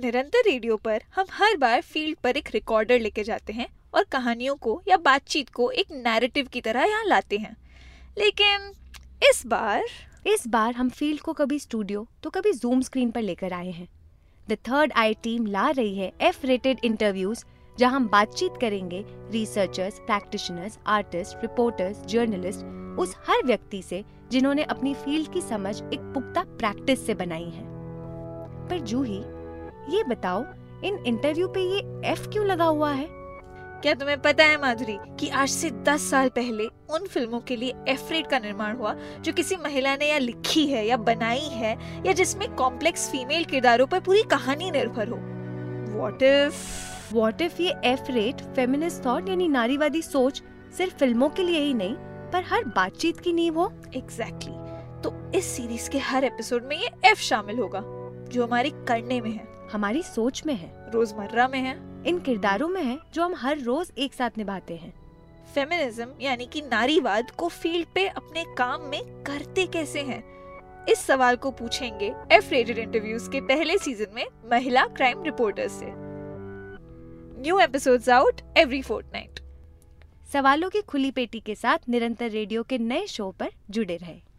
निरंतर रेडियो पर हम हर बार फ़ील्ड पर एक रिकॉर्डर लेके जाते हैं और कहानियों को या बातचीत को एक नैरेटिव की तरह यहाँ लाते हैं। लेकिन इस बार इस बार हम फ़ील्ड को कभी स्टूडियो तो कभी जूम स्क्रीन पर लेकर आए हैं। द थर्ड आई टीम ला रही है एफ़ रेटेड इंटरव्यूज़ जहाँ हम बातचीत करेंगे researchers practitioners artist reporters journalist उस हर व्यक्ति से जिन्होंने अपनी फ़ील्ड की समझ एक पुख्ता प्रैक्टिस से बनाई है। पर जूही ये बताओ इन इंटरव्यू पे ये एफ़ क्यों लगा हुआ है? क्या तुम्हें पता है माधुरी कि आज से 10 साल पहले उन फ़िल्मों के लिए एफ़ रेट का निर्माण हुआ जो किसी महिला ने या लिखी है या बनाई है या जिसमें कॉम्प्लेक्स फीमेल किरदारों पर पूरी कहानी निर्भर हो? वॉट इफ़ वॉट इफ़ ये एफ़ रेट फेमिनिस्ट थॉट यानी नारीवादी सोच सिर्फ़ फ़िल्मों के लिए ही नहीं पर हर बातचीत की नींव हो? Exactly exactly. तो इस सीरीज़ के हर एपिसोड में ये एफ़ शामिल होगा जो हमारे करने में है। हमारी सोच में है। रोज़मर्रा में है। इन किरदारों में है जो हम हर रोज एक साथ निभाते हैं। फेमिनिज्म यानी कि नारीवाद को फ़ील्ड पे अपने काम में करते कैसे हैं? इस सवाल को पूछेंगे एफ़ रेटेड इंटरव्यूज़ के पहले सीज़न में महिला क्राइम रिपोर्टर्स से। New episodes out every fortnight सवालों की खुली पेटी के साथ निरंतर रेडियो के नए शो पर जुड़े रहे।